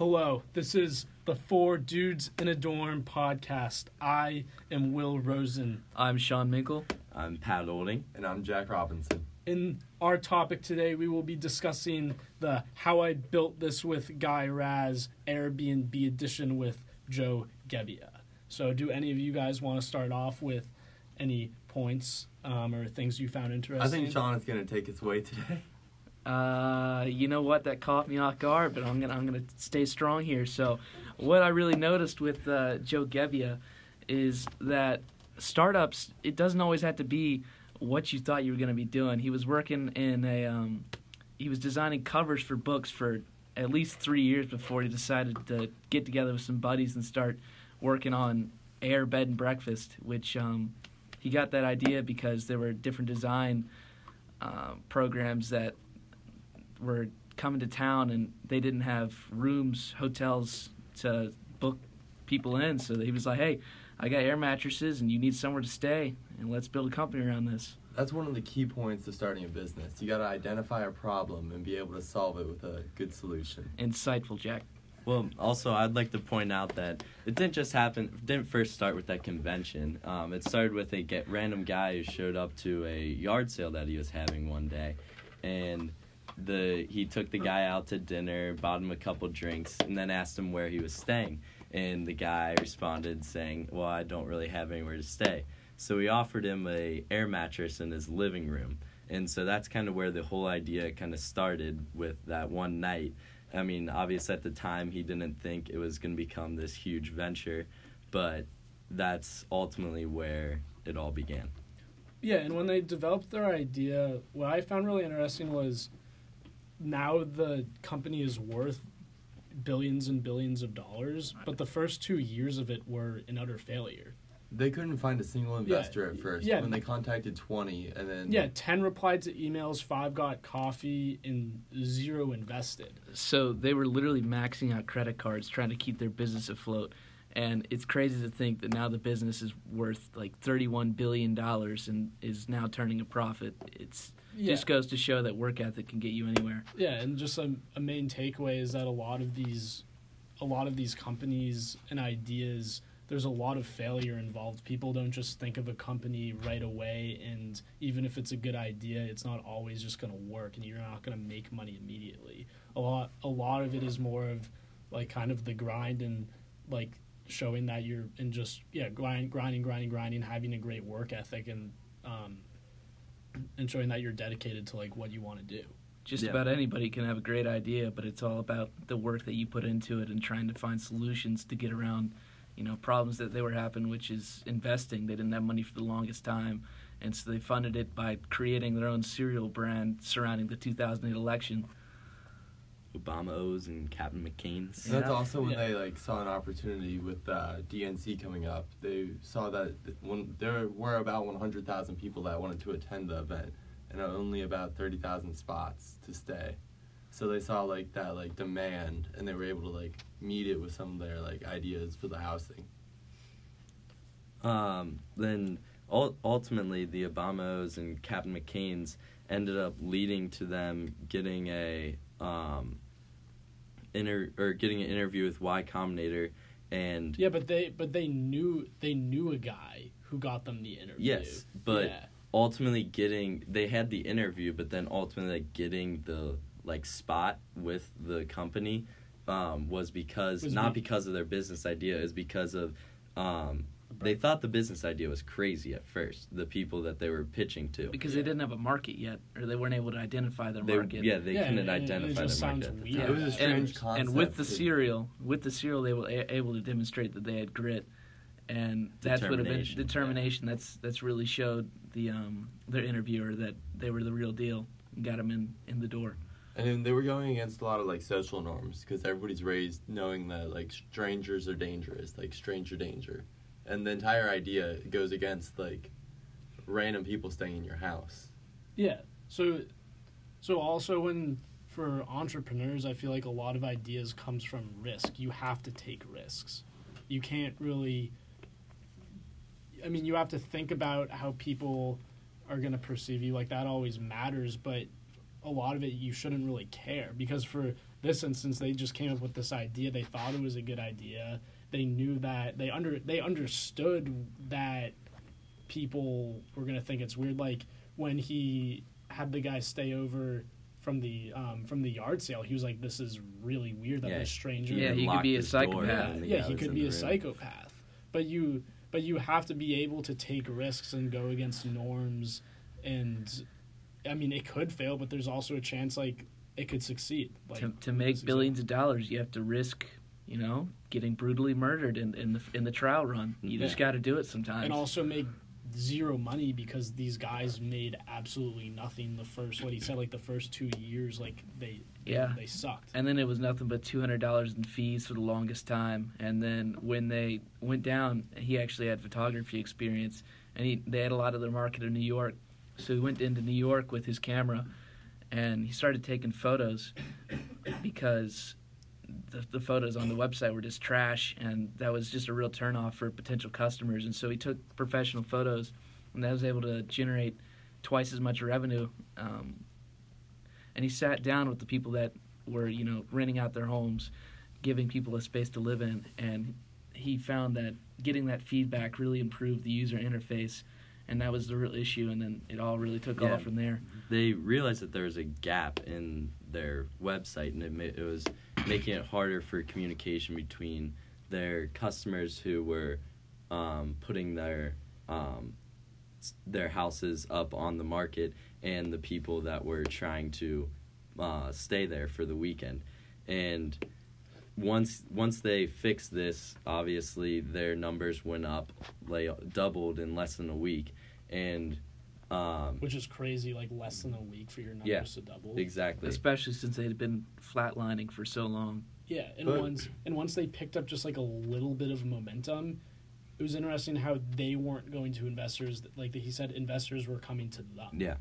Hello, this is the Four Dudes in a Dorm podcast. I am Will Rosen. I'm Sean Minkle. I'm Pat Olding. And I'm Jack Robinson. In our topic today, we will be discussing the How I Built This with Guy Raz Airbnb edition with Joe Gebbia. So, do any of you guys want to start off with any points um, or things you found interesting? I think Sean is going to take his way today. Uh, you know what? That caught me off guard, but I'm gonna I'm gonna stay strong here. So, what I really noticed with uh, Joe Gebbia is that startups it doesn't always have to be what you thought you were gonna be doing. He was working in a um, he was designing covers for books for at least three years before he decided to get together with some buddies and start working on Air Bed and Breakfast, which um, he got that idea because there were different design uh, programs that were coming to town and they didn't have rooms, hotels to book people in. So he was like, "Hey, I got air mattresses, and you need somewhere to stay, and let's build a company around this." That's one of the key points to starting a business. You got to identify a problem and be able to solve it with a good solution. Insightful, Jack. Well, also, I'd like to point out that it didn't just happen. Didn't first start with that convention. Um, it started with a get random guy who showed up to a yard sale that he was having one day, and the he took the guy out to dinner, bought him a couple drinks, and then asked him where he was staying. And the guy responded saying, "Well, I don't really have anywhere to stay." So we offered him a air mattress in his living room. And so that's kind of where the whole idea kind of started with that one night. I mean, obviously at the time he didn't think it was going to become this huge venture, but that's ultimately where it all began. Yeah, and when they developed their idea, what I found really interesting was now the company is worth billions and billions of dollars, but the first two years of it were an utter failure. They couldn't find a single investor yeah, at first. Yeah. When they contacted 20 and then. Yeah, 10 replied to emails, 5 got coffee, and zero invested. So they were literally maxing out credit cards trying to keep their business afloat. And it's crazy to think that now the business is worth like $31 billion and is now turning a profit. It's yeah. just goes to show that work ethic can get you anywhere. Yeah, and just a, a main takeaway is that a lot of these, a lot of these companies and ideas, there's a lot of failure involved. People don't just think of a company right away, and even if it's a good idea, it's not always just going to work, and you're not going to make money immediately. A lot, a lot of it is more of like kind of the grind and like showing that you're in just yeah grind, grinding, grinding, grinding, having a great work ethic, and um, and showing that you're dedicated to like what you want to do. Just yeah. about anybody can have a great idea, but it's all about the work that you put into it and trying to find solutions to get around, you know, problems that they were having, which is investing. They didn't have money for the longest time, and so they funded it by creating their own cereal brand surrounding the 2008 election Obama O's and Captain McCain's. That's also when yeah. they like saw an opportunity with uh, DNC coming up. They saw that when there were about 100,000 people that wanted to attend the event, and only about 30,000 spots to stay. So they saw like that like demand, and they were able to like meet it with some of their like ideas for the housing. Um, then ultimately the Obama's and Captain McCain's ended up leading to them getting a um, inter or getting an interview with Y Combinator, and yeah, but they but they knew they knew a guy who got them the interview. Yes, but yeah. ultimately getting they had the interview, but then ultimately like, getting the like spot with the company um, was because was not me. because of their business idea, is because of um, they thought the business idea was crazy at first. The people that they were pitching to because yeah. they didn't have a market yet, or they weren't able to identify their they, market. Yeah, they yeah, couldn't it, identify it their market. Yeah. It was a strange and, concept. And with the cereal, with the cereal, they were able to demonstrate that they had grit, and that's what have been determination. That's that's really showed the um, their interviewer that they were the real deal and got them in in the door. And they were going against a lot of like social norms because everybody's raised knowing that like strangers are dangerous, like stranger danger and the entire idea goes against like random people staying in your house. Yeah. So so also when for entrepreneurs, I feel like a lot of ideas comes from risk. You have to take risks. You can't really I mean, you have to think about how people are going to perceive you like that always matters, but a lot of it you shouldn't really care because for this instance, they just came up with this idea. They thought it was a good idea. They knew that they under they understood that people were gonna think it's weird. Like when he had the guy stay over from the um, from the yard sale, he was like, "This is really weird that Yeah. this stranger." Yeah, he could be a psychopath. yeah, he could be a room. psychopath. But you but you have to be able to take risks and go against norms and I mean it could fail, but there's also a chance like it could succeed. Like to, to make could billions of dollars, you have to risk, you know, getting brutally murdered in, in the in the trial run. You just got to do it sometimes. and also make zero money because these guys made absolutely nothing the first what he said like the first 2 years like they Yeah. they sucked. and then it was nothing but two hundred dollars in fees for the longest time. And then when they went down, he actually had photography experience, and he they had a lot of their market in New York. So he went into New York with his camera, and he started taking photos because the, the photos on the website were just trash, and that was just a real turnoff for potential customers. And so he took professional photos, and that was able to generate twice as much revenue. Um, and he sat down with the people that were, you know, renting out their homes, giving people a space to live in, and he found that getting that feedback really improved the user interface, and that was the real issue. And then it all really took Yeah. off from there. They realized that there was a gap in their website, and it, it was making it harder for communication between their customers who were um, putting their um, their houses up on the market and the people that were trying to uh, stay there for the weekend. And once once they fixed this, obviously their numbers went up, like doubled in less than a week, and um, which is crazy like less than a week for your numbers Yeah. to double. exactly. Especially since they had been flatlining for so long. Yeah, and But- once and once they picked up just like a little bit of momentum, it was interesting how they weren't going to investors. Like he said, investors were coming to them. Yeah.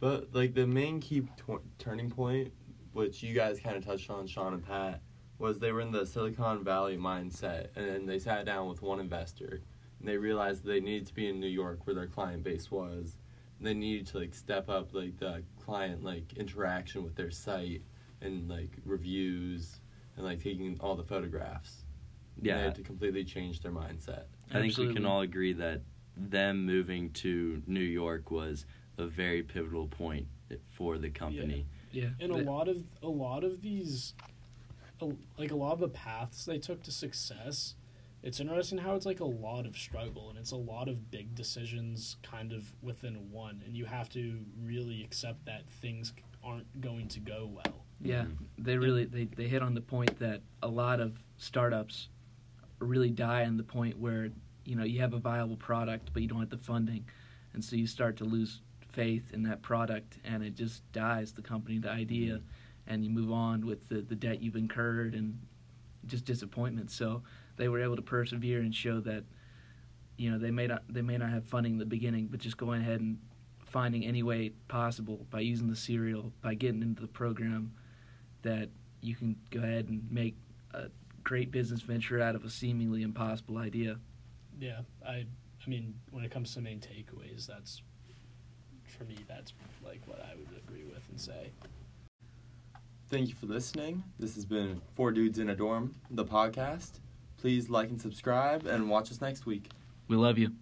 But like the main key tw- turning point, which you guys kind of touched on, Sean and Pat, was they were in the Silicon Valley mindset, and then they sat down with one investor, and they realized they needed to be in New York where their client base was. And they needed to like step up like the client like interaction with their site and like reviews and like taking all the photographs. Yeah. they had to completely change their mindset. I think we can all agree that them moving to New York was a very pivotal point for the company. Yeah. And a lot of a lot of these, a, like a lot of the paths they took to success, it's interesting how it's like a lot of struggle and it's a lot of big decisions kind of within one, and you have to really accept that things aren't going to go well. Yeah, Mhm. they really they, they hit on the point that a lot of startups really die on the point where you know you have a viable product but you don't have the funding, and so you start to lose faith in that product and it just dies the company the idea, and you move on with the, the debt you've incurred and just disappointment. So they were able to persevere and show that you know they may not they may not have funding in the beginning, but just going ahead and finding any way possible by using the cereal by getting into the program that you can go ahead and make a great business venture out of a seemingly impossible idea. Yeah, I I mean when it comes to main takeaways, that's for me that's like what I would agree with and say. Thank you for listening. This has been Four Dudes in a Dorm, the podcast. Please like and subscribe and watch us next week. We love you.